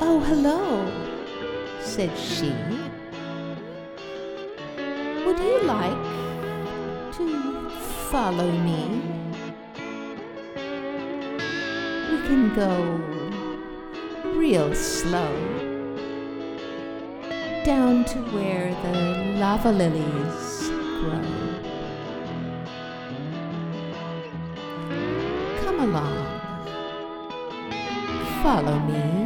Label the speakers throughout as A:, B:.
A: Oh, hello, said she. Would you like to follow me? We can go real slow down to where the lava lilies grow. Come along, follow me.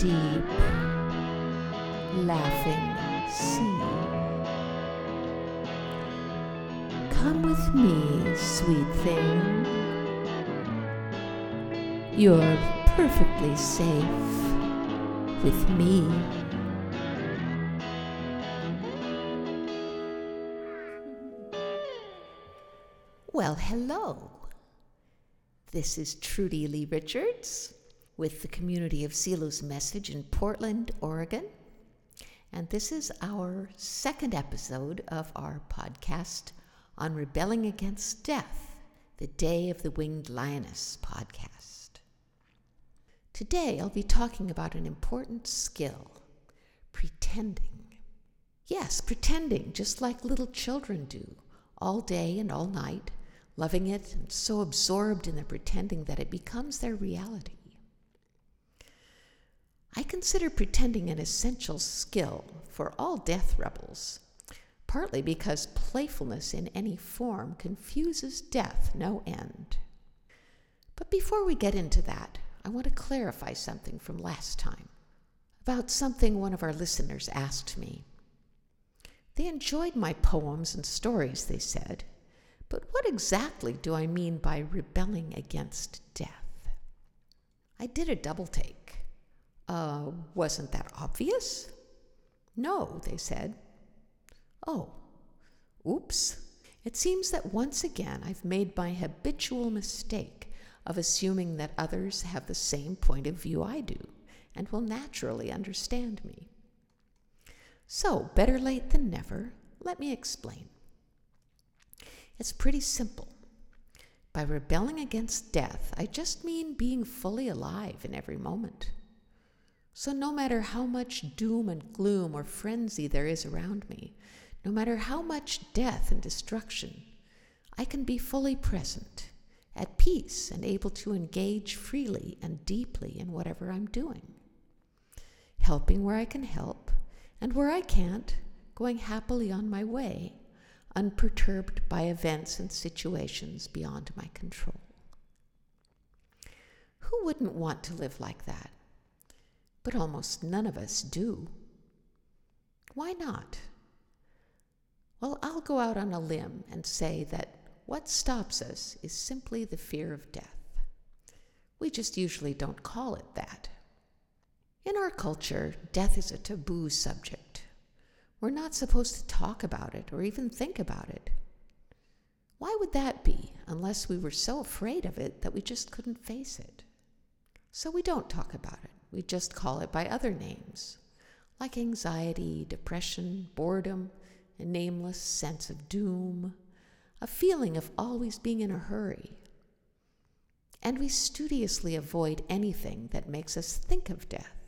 A: Deep, laughing sea. Come with me, sweet thing. You're perfectly safe with me. Well, hello. This is Trudy Lee Richards with the community of Silo's Message in Portland, Oregon. And this is our second episode of our podcast on rebelling against death, the Day of the Winged Lioness podcast. Today I'll be talking about an important skill pretending. Yes, pretending, just like little children do, all day and all night, loving it and so absorbed in the pretending that it becomes their reality. I consider pretending an essential skill for all death rebels, partly because playfulness in any form confuses death no end. But before we get into that, I want to clarify something from last time about something one of our listeners asked me. They enjoyed my poems and stories, they said, but what exactly do I mean by rebelling against death? I did a double take. Uh, wasn't that obvious? No, they said. Oh, oops. It seems that once again I've made my habitual mistake of assuming that others have the same point of view I do and will naturally understand me. So, better late than never, let me explain. It's pretty simple. By rebelling against death, I just mean being fully alive in every moment. So, no matter how much doom and gloom or frenzy there is around me, no matter how much death and destruction, I can be fully present, at peace, and able to engage freely and deeply in whatever I'm doing. Helping where I can help, and where I can't, going happily on my way, unperturbed by events and situations beyond my control. Who wouldn't want to live like that? But almost none of us do. Why not? Well, I'll go out on a limb and say that what stops us is simply the fear of death. We just usually don't call it that. In our culture, death is a taboo subject. We're not supposed to talk about it or even think about it. Why would that be unless we were so afraid of it that we just couldn't face it? So we don't talk about it. We just call it by other names, like anxiety, depression, boredom, a nameless sense of doom, a feeling of always being in a hurry. And we studiously avoid anything that makes us think of death.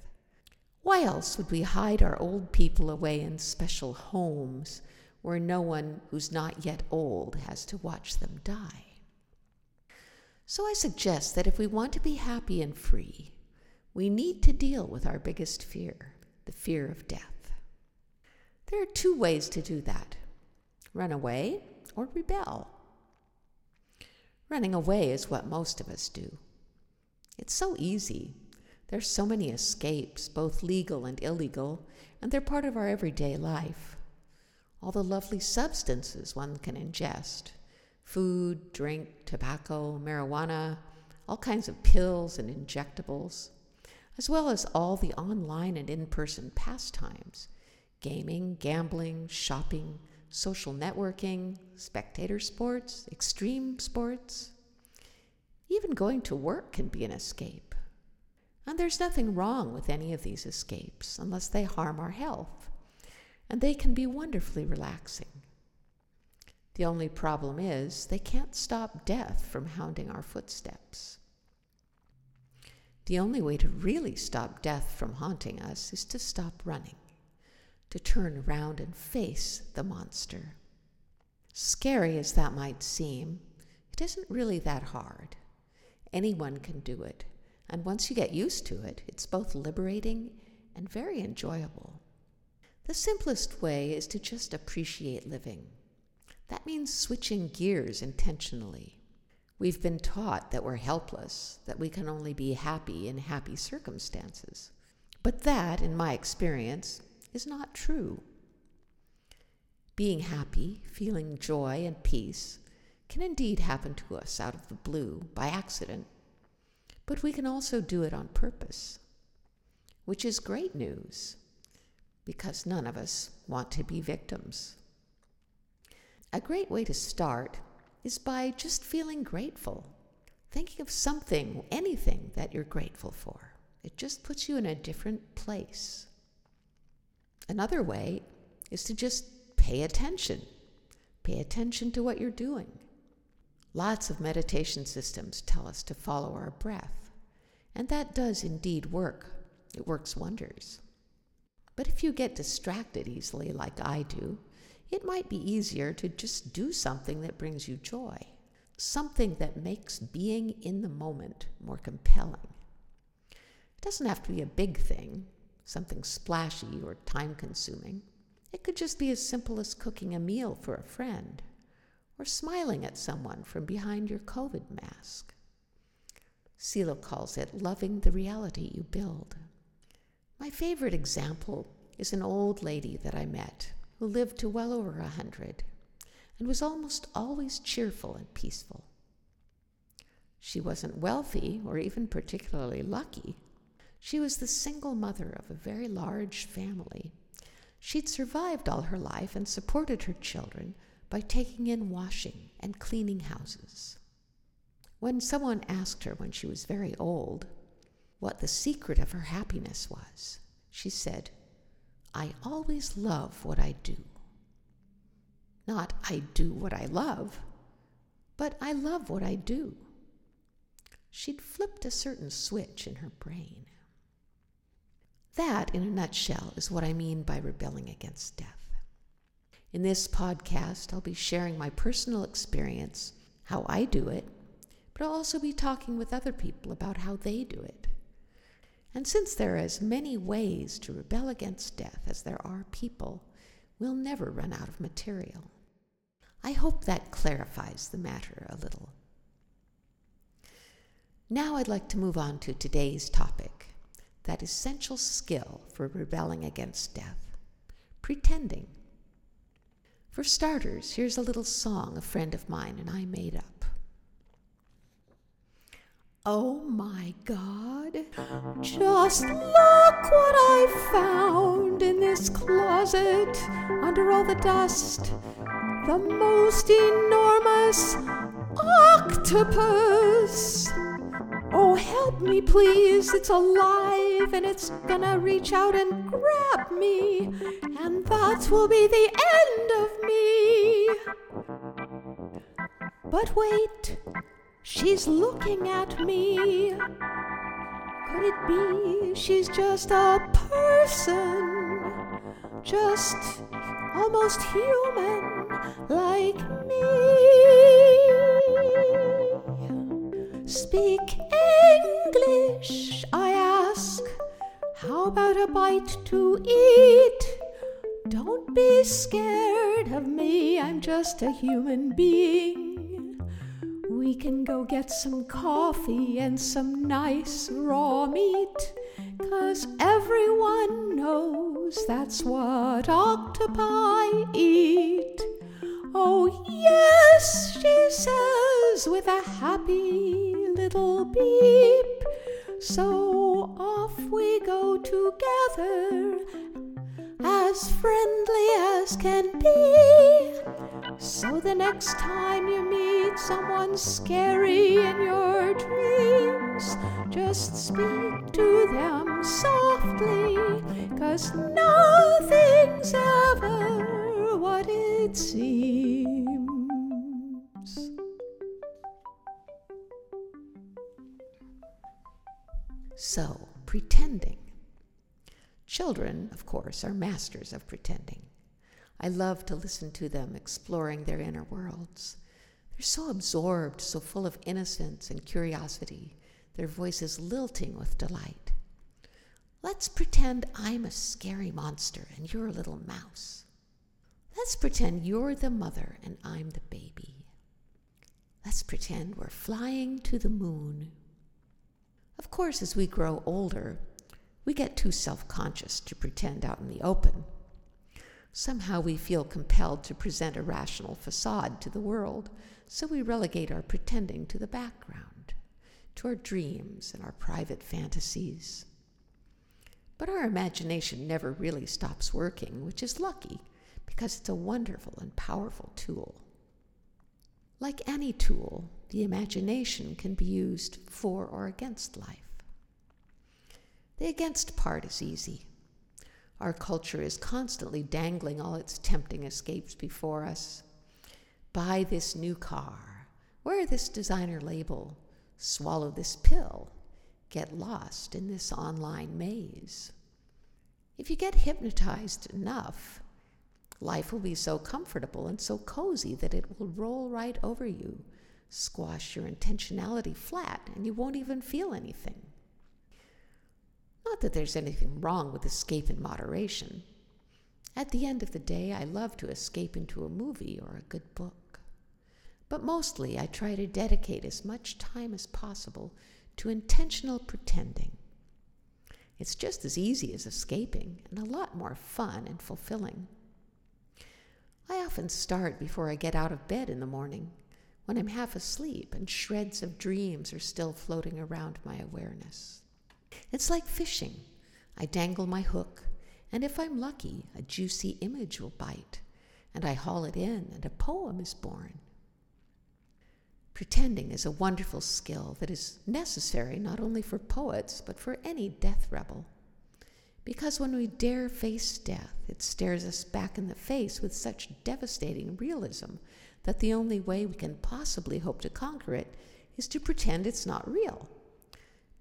A: Why else would we hide our old people away in special homes where no one who's not yet old has to watch them die? So I suggest that if we want to be happy and free, we need to deal with our biggest fear, the fear of death. There are two ways to do that run away or rebel. Running away is what most of us do. It's so easy. There's so many escapes, both legal and illegal, and they're part of our everyday life. All the lovely substances one can ingest food, drink, tobacco, marijuana, all kinds of pills and injectables as well as all the online and in person pastimes gaming, gambling, shopping, social networking, spectator sports, extreme sports. Even going to work can be an escape. And there's nothing wrong with any of these escapes unless they harm our health, and they can be wonderfully relaxing. The only problem is they can't stop death from hounding our footsteps. The only way to really stop death from haunting us is to stop running, to turn around and face the monster. Scary as that might seem, it isn't really that hard. Anyone can do it, and once you get used to it, it's both liberating and very enjoyable. The simplest way is to just appreciate living. That means switching gears intentionally. We've been taught that we're helpless, that we can only be happy in happy circumstances. But that, in my experience, is not true. Being happy, feeling joy and peace, can indeed happen to us out of the blue, by accident, but we can also do it on purpose, which is great news, because none of us want to be victims. A great way to start is by just feeling grateful, thinking of something, anything that you're grateful for. It just puts you in a different place. Another way is to just pay attention. Pay attention to what you're doing. Lots of meditation systems tell us to follow our breath, and that does indeed work. It works wonders. But if you get distracted easily, like I do, it might be easier to just do something that brings you joy, something that makes being in the moment more compelling. It doesn't have to be a big thing, something splashy or time consuming. It could just be as simple as cooking a meal for a friend or smiling at someone from behind your COVID mask. Silo calls it loving the reality you build. My favorite example is an old lady that I met who lived to well over a hundred and was almost always cheerful and peaceful. She wasn't wealthy or even particularly lucky. She was the single mother of a very large family. She'd survived all her life and supported her children by taking in washing and cleaning houses. When someone asked her when she was very old what the secret of her happiness was, she said, I always love what I do. Not I do what I love, but I love what I do. She'd flipped a certain switch in her brain. That, in a nutshell, is what I mean by rebelling against death. In this podcast, I'll be sharing my personal experience, how I do it, but I'll also be talking with other people about how they do it. And since there are as many ways to rebel against death as there are people, we'll never run out of material. I hope that clarifies the matter a little. Now I'd like to move on to today's topic that essential skill for rebelling against death pretending. For starters, here's a little song a friend of mine and I made up. Oh my God, just look what I found in this closet under all the dust. The most enormous octopus. Oh, help me, please. It's alive and it's gonna reach out and grab me. And that will be the end of me. But wait. She's looking at me. Could it be she's just a person? Just almost human like me. Speak English, I ask. How about a bite to eat? Don't be scared of me, I'm just a human being. We can go get some coffee and some nice raw meat, cause everyone knows that's what octopi eat. Oh, yes, she says with a happy little beep. So off we go together, as friendly as can be. So the next time you meet someone scary in your dreams, just speak to them softly, cause nothing's ever what it seems. So, pretending. Children, of course, are masters of pretending. I love to listen to them exploring their inner worlds. They're so absorbed, so full of innocence and curiosity, their voices lilting with delight. Let's pretend I'm a scary monster and you're a little mouse. Let's pretend you're the mother and I'm the baby. Let's pretend we're flying to the moon. Of course, as we grow older, we get too self conscious to pretend out in the open. Somehow we feel compelled to present a rational facade to the world, so we relegate our pretending to the background, to our dreams and our private fantasies. But our imagination never really stops working, which is lucky because it's a wonderful and powerful tool. Like any tool, the imagination can be used for or against life. The against part is easy. Our culture is constantly dangling all its tempting escapes before us. Buy this new car, wear this designer label, swallow this pill, get lost in this online maze. If you get hypnotized enough, life will be so comfortable and so cozy that it will roll right over you, squash your intentionality flat, and you won't even feel anything. Not that there's anything wrong with escape in moderation. At the end of the day, I love to escape into a movie or a good book. But mostly, I try to dedicate as much time as possible to intentional pretending. It's just as easy as escaping and a lot more fun and fulfilling. I often start before I get out of bed in the morning, when I'm half asleep and shreds of dreams are still floating around my awareness. It's like fishing. I dangle my hook, and if I'm lucky, a juicy image will bite, and I haul it in, and a poem is born. Pretending is a wonderful skill that is necessary not only for poets, but for any death rebel. Because when we dare face death, it stares us back in the face with such devastating realism that the only way we can possibly hope to conquer it is to pretend it's not real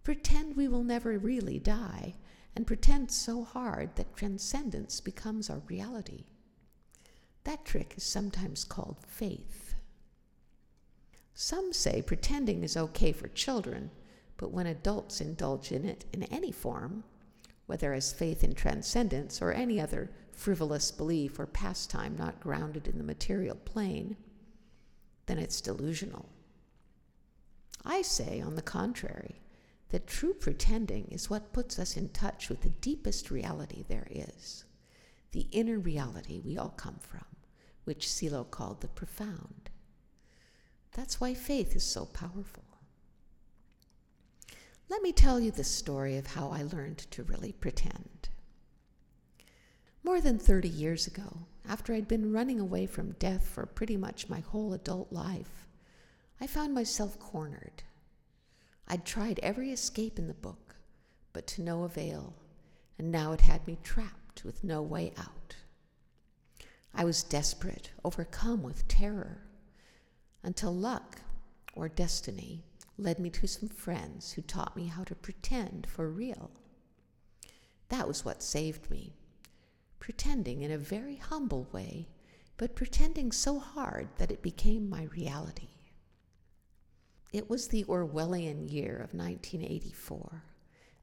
A: pretend we will never really die, and pretend so hard that transcendence becomes our reality. That trick is sometimes called faith. Some say pretending is okay for children, but when adults indulge in it in any form, whether as faith in transcendence or any other frivolous belief or pastime not grounded in the material plane, then it's delusional. I say, on the contrary, that true pretending is what puts us in touch with the deepest reality there is, the inner reality we all come from, which Silo called the profound. That's why faith is so powerful. Let me tell you the story of how I learned to really pretend. More than 30 years ago, after I'd been running away from death for pretty much my whole adult life, I found myself cornered I'd tried every escape in the book, but to no avail, and now it had me trapped with no way out. I was desperate, overcome with terror, until luck or destiny led me to some friends who taught me how to pretend for real. That was what saved me. Pretending in a very humble way, but pretending so hard that it became my reality. It was the Orwellian year of 1984,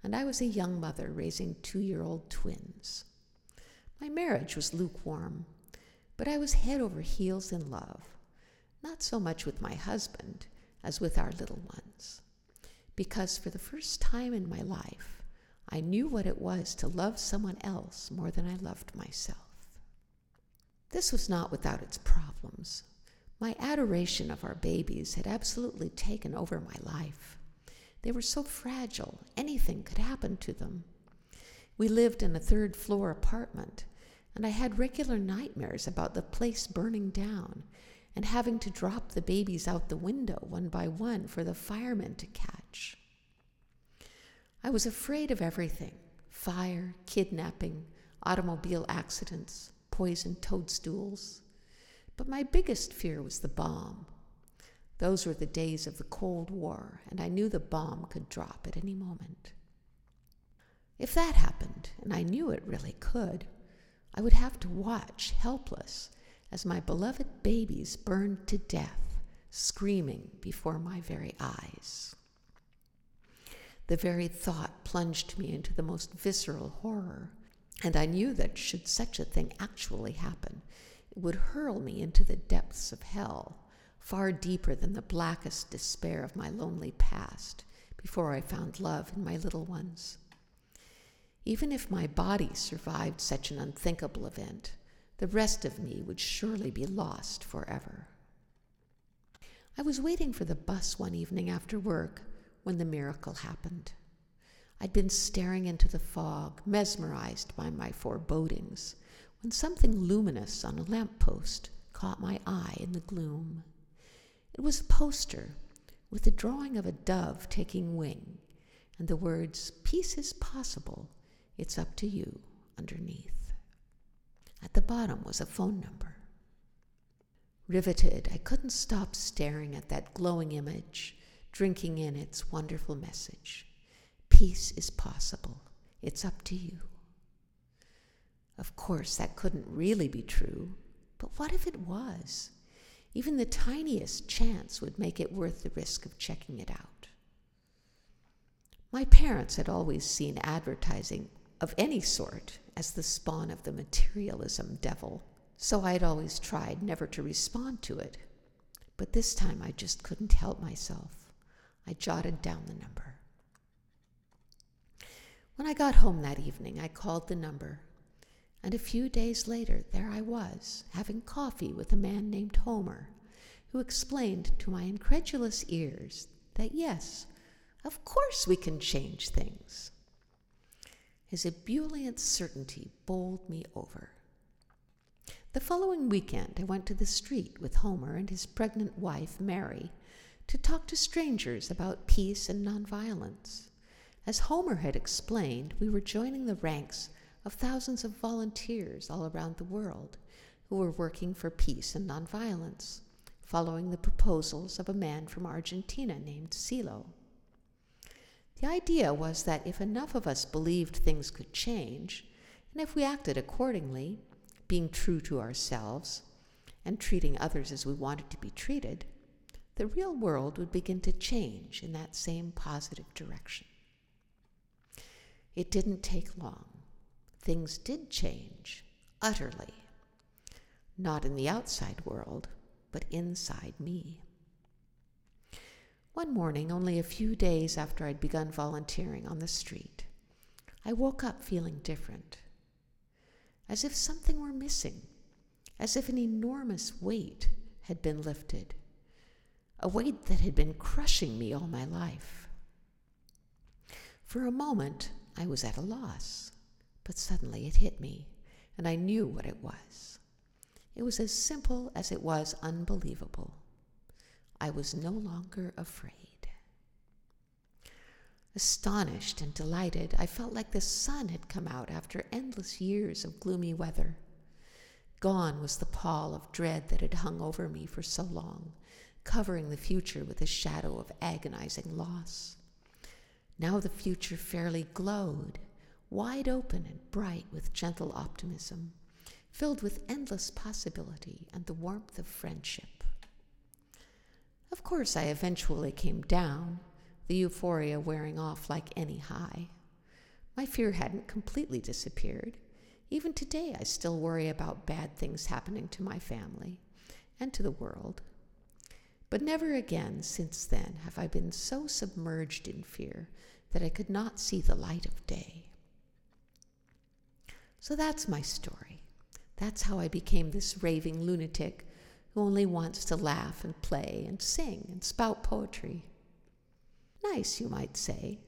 A: and I was a young mother raising two year old twins. My marriage was lukewarm, but I was head over heels in love, not so much with my husband as with our little ones, because for the first time in my life, I knew what it was to love someone else more than I loved myself. This was not without its problems. My adoration of our babies had absolutely taken over my life. They were so fragile, anything could happen to them. We lived in a third floor apartment, and I had regular nightmares about the place burning down and having to drop the babies out the window one by one for the firemen to catch. I was afraid of everything fire, kidnapping, automobile accidents, poisoned toadstools. But my biggest fear was the bomb. Those were the days of the Cold War, and I knew the bomb could drop at any moment. If that happened, and I knew it really could, I would have to watch, helpless, as my beloved babies burned to death, screaming before my very eyes. The very thought plunged me into the most visceral horror, and I knew that should such a thing actually happen, would hurl me into the depths of hell, far deeper than the blackest despair of my lonely past, before I found love in my little ones. Even if my body survived such an unthinkable event, the rest of me would surely be lost forever. I was waiting for the bus one evening after work when the miracle happened. I'd been staring into the fog, mesmerized by my forebodings, when something luminous on a lamp post caught my eye in the gloom. It was a poster with a drawing of a dove taking wing and the words, Peace is possible, it's up to you, underneath. At the bottom was a phone number. Riveted, I couldn't stop staring at that glowing image drinking in its wonderful message. Peace is possible. It's up to you. Of course, that couldn't really be true, but what if it was? Even the tiniest chance would make it worth the risk of checking it out. My parents had always seen advertising of any sort as the spawn of the materialism devil, so I had always tried never to respond to it. But this time I just couldn't help myself. I jotted down the number. When I got home that evening, I called the number, and a few days later, there I was, having coffee with a man named Homer, who explained to my incredulous ears that yes, of course we can change things. His ebullient certainty bowled me over. The following weekend, I went to the street with Homer and his pregnant wife, Mary, to talk to strangers about peace and nonviolence. As Homer had explained, we were joining the ranks of thousands of volunteers all around the world who were working for peace and nonviolence, following the proposals of a man from Argentina named Silo. The idea was that if enough of us believed things could change, and if we acted accordingly, being true to ourselves and treating others as we wanted to be treated, the real world would begin to change in that same positive direction. It didn't take long. Things did change, utterly. Not in the outside world, but inside me. One morning, only a few days after I'd begun volunteering on the street, I woke up feeling different. As if something were missing, as if an enormous weight had been lifted a weight that had been crushing me all my life. For a moment, I was at a loss, but suddenly it hit me, and I knew what it was. It was as simple as it was unbelievable. I was no longer afraid. Astonished and delighted, I felt like the sun had come out after endless years of gloomy weather. Gone was the pall of dread that had hung over me for so long, covering the future with a shadow of agonizing loss. Now the future fairly glowed, wide open and bright with gentle optimism, filled with endless possibility and the warmth of friendship. Of course, I eventually came down, the euphoria wearing off like any high. My fear hadn't completely disappeared. Even today, I still worry about bad things happening to my family and to the world. But never again since then have I been so submerged in fear that I could not see the light of day. So that's my story. That's how I became this raving lunatic who only wants to laugh and play and sing and spout poetry. Nice, you might say.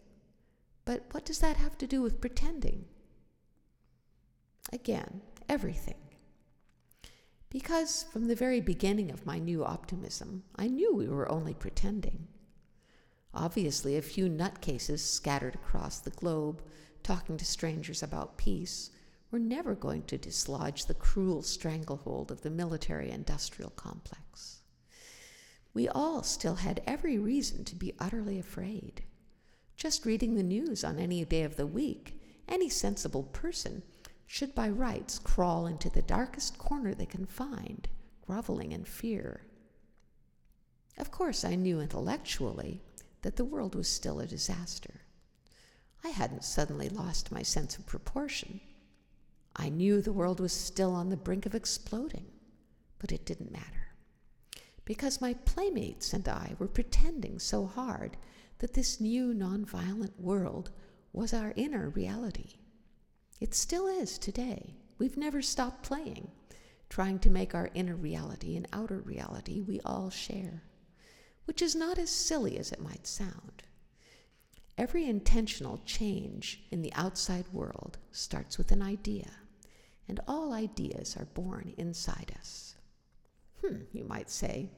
A: But what does that have to do with pretending? Again, everything. Because from the very beginning of my new optimism, I knew we were only pretending. Obviously, a few nutcases scattered across the globe talking to strangers about peace were never going to dislodge the cruel stranglehold of the military industrial complex. We all still had every reason to be utterly afraid. Just reading the news on any day of the week, any sensible person should by rights crawl into the darkest corner they can find, groveling in fear. Of course, I knew intellectually that the world was still a disaster. I hadn't suddenly lost my sense of proportion. I knew the world was still on the brink of exploding, but it didn't matter. Because my playmates and I were pretending so hard that this new nonviolent world was our inner reality. It still is today. We've never stopped playing, trying to make our inner reality an outer reality we all share, which is not as silly as it might sound. Every intentional change in the outside world starts with an idea, and all ideas are born inside us. Hmm, you might say,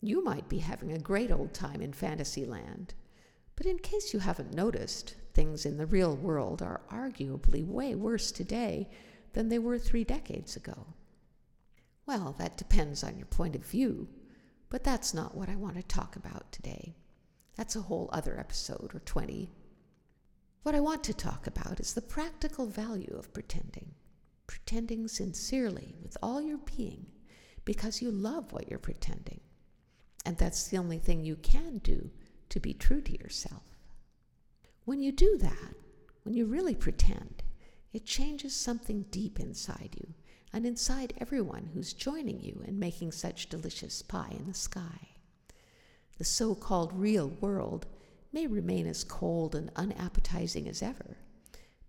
A: you might be having a great old time in Fantasyland. But in case you haven't noticed, things in the real world are arguably way worse today than they were three decades ago. Well, that depends on your point of view, but that's not what I want to talk about today. That's a whole other episode or 20. What I want to talk about is the practical value of pretending. Pretending sincerely with all your being because you love what you're pretending. And that's the only thing you can do to be true to yourself. When you do that, when you really pretend, it changes something deep inside you and inside everyone who's joining you in making such delicious pie in the sky the so called real world may remain as cold and unappetizing as ever.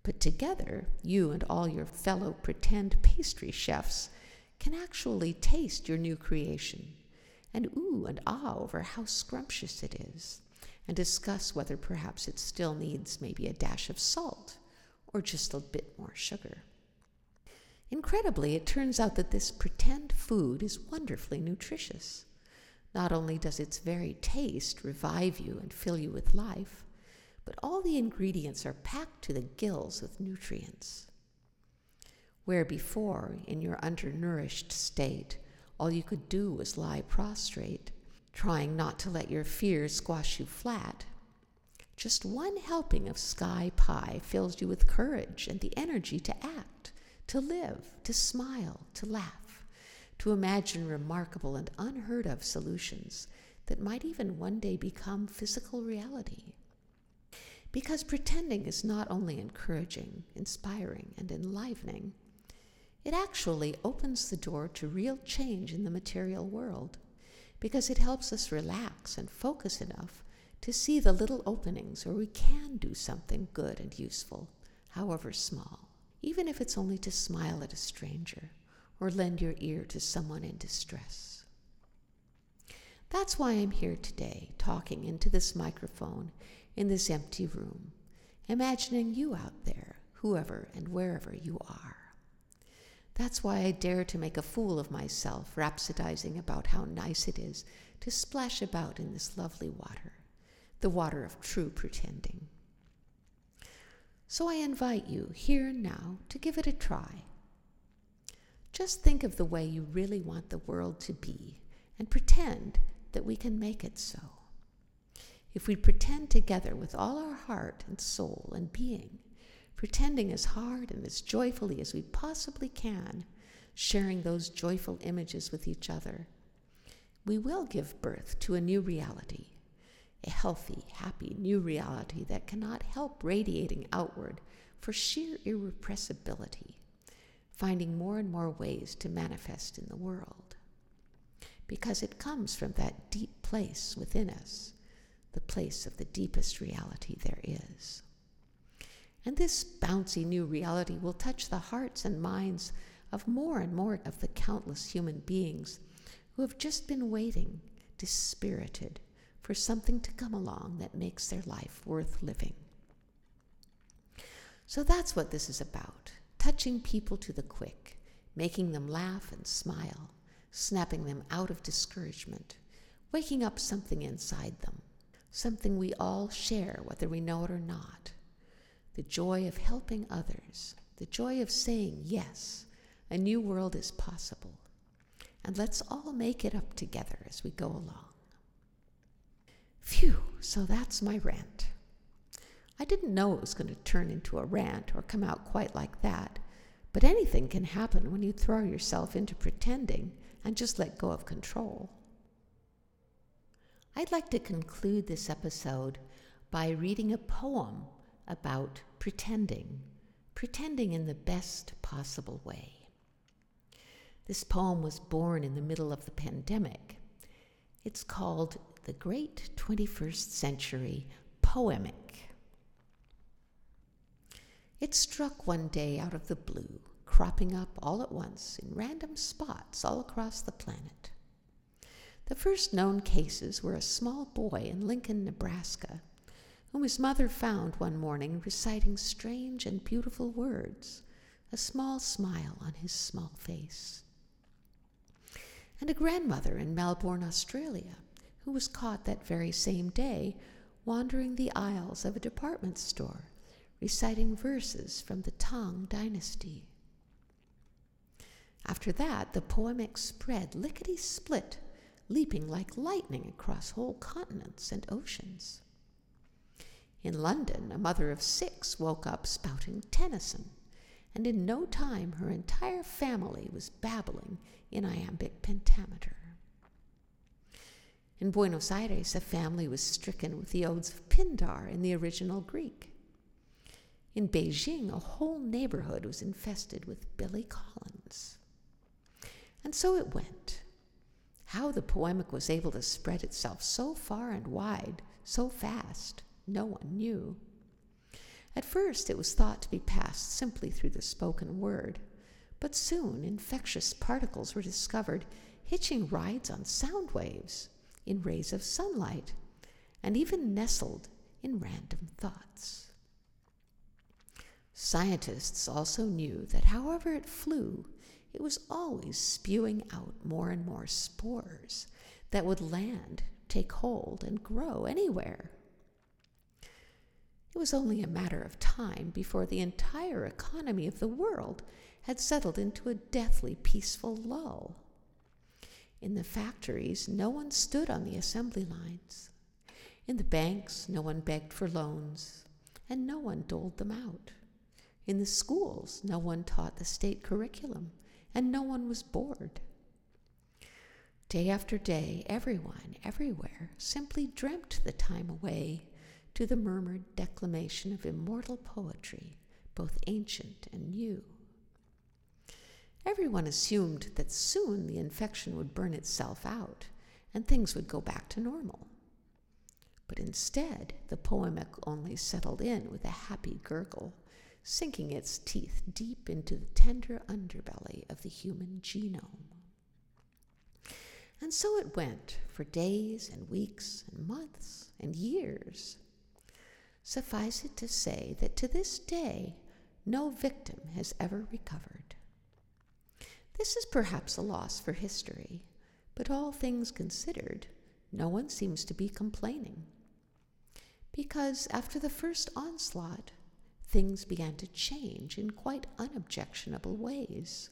A: But together, you and all your fellow pretend pastry chefs can actually taste your new creation and ooh and ah over how scrumptious it is, and discuss whether perhaps it still needs maybe a dash of salt or just a bit more sugar. Incredibly, it turns out that this pretend food is wonderfully nutritious. Not only does its very taste revive you and fill you with life, but all the ingredients are packed to the gills with nutrients. Where before, in your undernourished state, all you could do was lie prostrate, trying not to let your fears squash you flat, just one helping of sky pie fills you with courage and the energy to act, to live, to smile, to laugh to imagine remarkable and unheard of solutions that might even one day become physical reality. Because pretending is not only encouraging, inspiring, and enlivening, it actually opens the door to real change in the material world because it helps us relax and focus enough to see the little openings where we can do something good and useful, however small, even if it's only to smile at a stranger or lend your ear to someone in distress. That's why I'm here today, talking into this microphone in this empty room, imagining you out there, whoever and wherever you are. That's why I dare to make a fool of myself, rhapsodizing about how nice it is to splash about in this lovely water, the water of true pretending. So I invite you here and now to give it a try just think of the way you really want the world to be and pretend that we can make it so. If we pretend together with all our heart and soul and being, pretending as hard and as joyfully as we possibly can, sharing those joyful images with each other, we will give birth to a new reality, a healthy, happy new reality that cannot help radiating outward for sheer irrepressibility finding more and more ways to manifest in the world. Because it comes from that deep place within us, the place of the deepest reality there is. And this bouncy new reality will touch the hearts and minds of more and more of the countless human beings who have just been waiting, dispirited, for something to come along that makes their life worth living. So that's what this is about touching people to the quick, making them laugh and smile, snapping them out of discouragement, waking up something inside them, something we all share, whether we know it or not. The joy of helping others, the joy of saying, yes, a new world is possible. And let's all make it up together as we go along. Phew, so that's my rant. I didn't know it was going to turn into a rant or come out quite like that, but anything can happen when you throw yourself into pretending and just let go of control. I'd like to conclude this episode by reading a poem about pretending, pretending in the best possible way. This poem was born in the middle of the pandemic. It's called The Great 21st Century Poemic. It struck one day out of the blue, cropping up all at once in random spots all across the planet. The first known cases were a small boy in Lincoln, Nebraska, whom his mother found one morning reciting strange and beautiful words, a small smile on his small face. And a grandmother in Melbourne, Australia, who was caught that very same day wandering the aisles of a department store, reciting verses from the Tang dynasty. After that, the poemic spread lickety split leaping like lightning across whole continents and oceans. In London, a mother of six woke up spouting Tennyson, and in no time her entire family was babbling in iambic pentameter. In Buenos Aires, a family was stricken with the odes of Pindar in the original Greek. In Beijing, a whole neighborhood was infested with Billy Collins. And so it went how the poemic was able to spread itself so far and wide, so fast, no one knew. At first, it was thought to be passed simply through the spoken word, but soon infectious particles were discovered hitching rides on sound waves, in rays of sunlight, and even nestled in random thoughts. Scientists also knew that however it flew, it was always spewing out more and more spores that would land, take hold, and grow anywhere. It was only a matter of time before the entire economy of the world had settled into a deathly peaceful lull. In the factories, no one stood on the assembly lines. In the banks, no one begged for loans, and no one doled them out. In the schools, no one taught the state curriculum, and no one was bored. Day after day, everyone, everywhere, simply dreamt the time away to the murmured declamation of immortal poetry, both ancient and new. Everyone assumed that soon the infection would burn itself out and things would go back to normal. But instead, the poemic only settled in with a happy gurgle sinking its teeth deep into the tender underbelly of the human genome. And so it went for days and weeks and months and years. Suffice it to say that to this day, no victim has ever recovered. This is perhaps a loss for history, but all things considered, no one seems to be complaining. Because after the first onslaught, things began to change in quite unobjectionable ways.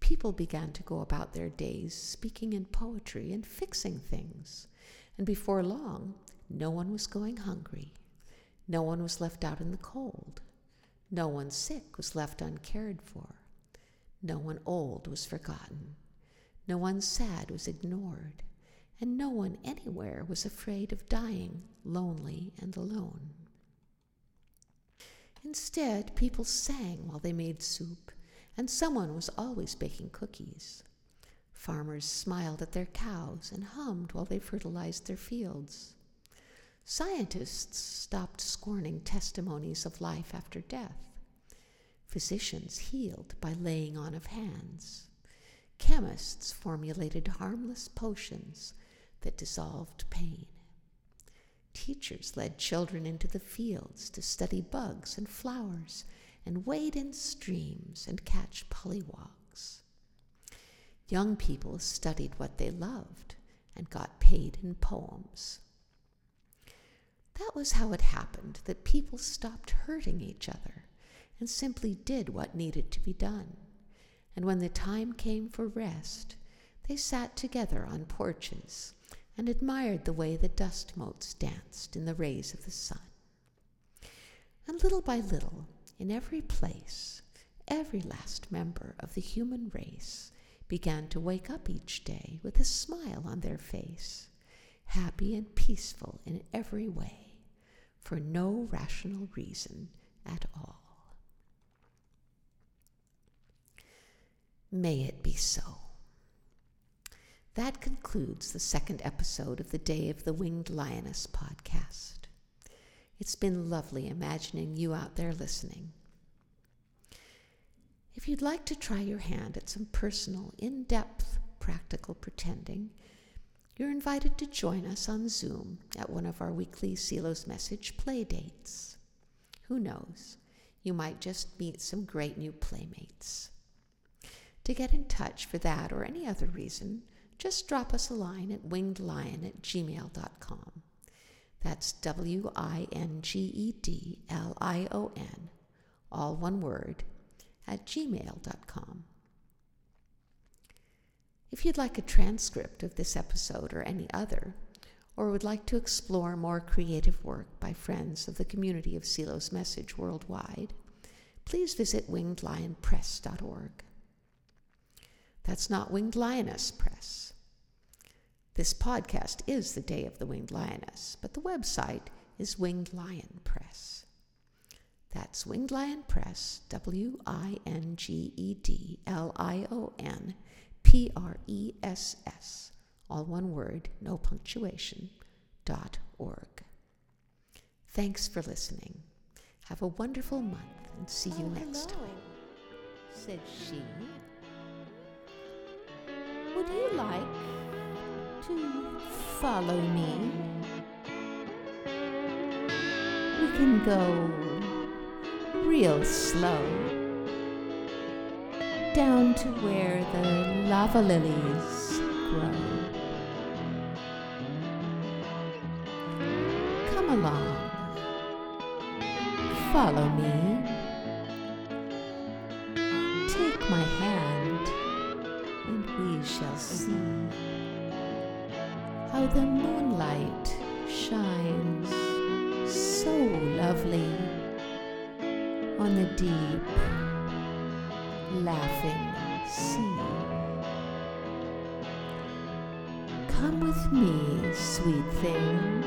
A: People began to go about their days speaking in poetry and fixing things, and before long, no one was going hungry. No one was left out in the cold. No one sick was left uncared for. No one old was forgotten. No one sad was ignored. And no one anywhere was afraid of dying lonely and alone. Instead, people sang while they made soup, and someone was always baking cookies. Farmers smiled at their cows and hummed while they fertilized their fields. Scientists stopped scorning testimonies of life after death. Physicians healed by laying on of hands. Chemists formulated harmless potions that dissolved pain. Teachers led children into the fields to study bugs and flowers and wade in streams and catch pollywogs. Young people studied what they loved and got paid in poems. That was how it happened that people stopped hurting each other and simply did what needed to be done. And when the time came for rest, they sat together on porches and admired the way the dust motes danced in the rays of the sun. And little by little, in every place, every last member of the human race began to wake up each day with a smile on their face, happy and peaceful in every way, for no rational reason at all. May it be so. That concludes the second episode of the Day of the Winged Lioness podcast. It's been lovely imagining you out there listening. If you'd like to try your hand at some personal, in depth, practical pretending, you're invited to join us on Zoom at one of our weekly Silo's Message play dates. Who knows? You might just meet some great new playmates. To get in touch for that or any other reason, just drop us a line at wingedlion at gmail.com. That's W I N G E D L I O N, all one word, at gmail.com. If you'd like a transcript of this episode or any other, or would like to explore more creative work by friends of the community of Silo's Message worldwide, please visit wingedlionpress.org. That's not Winged Lioness Press. This podcast is the Day of the Winged Lioness, but the website is Winged Lion Press. That's Winged Lion Press, W I N G E D L I O N P R E S S, all one word, no punctuation, dot org. Thanks for listening. Have a wonderful month and see you
B: oh,
A: next
B: hello,
A: time,
B: said she. Would you like to follow me? We can go real slow down to where the lava lilies grow. Come along, follow me. Me, sweet thing.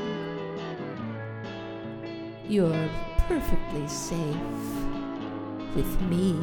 B: You're perfectly safe with me.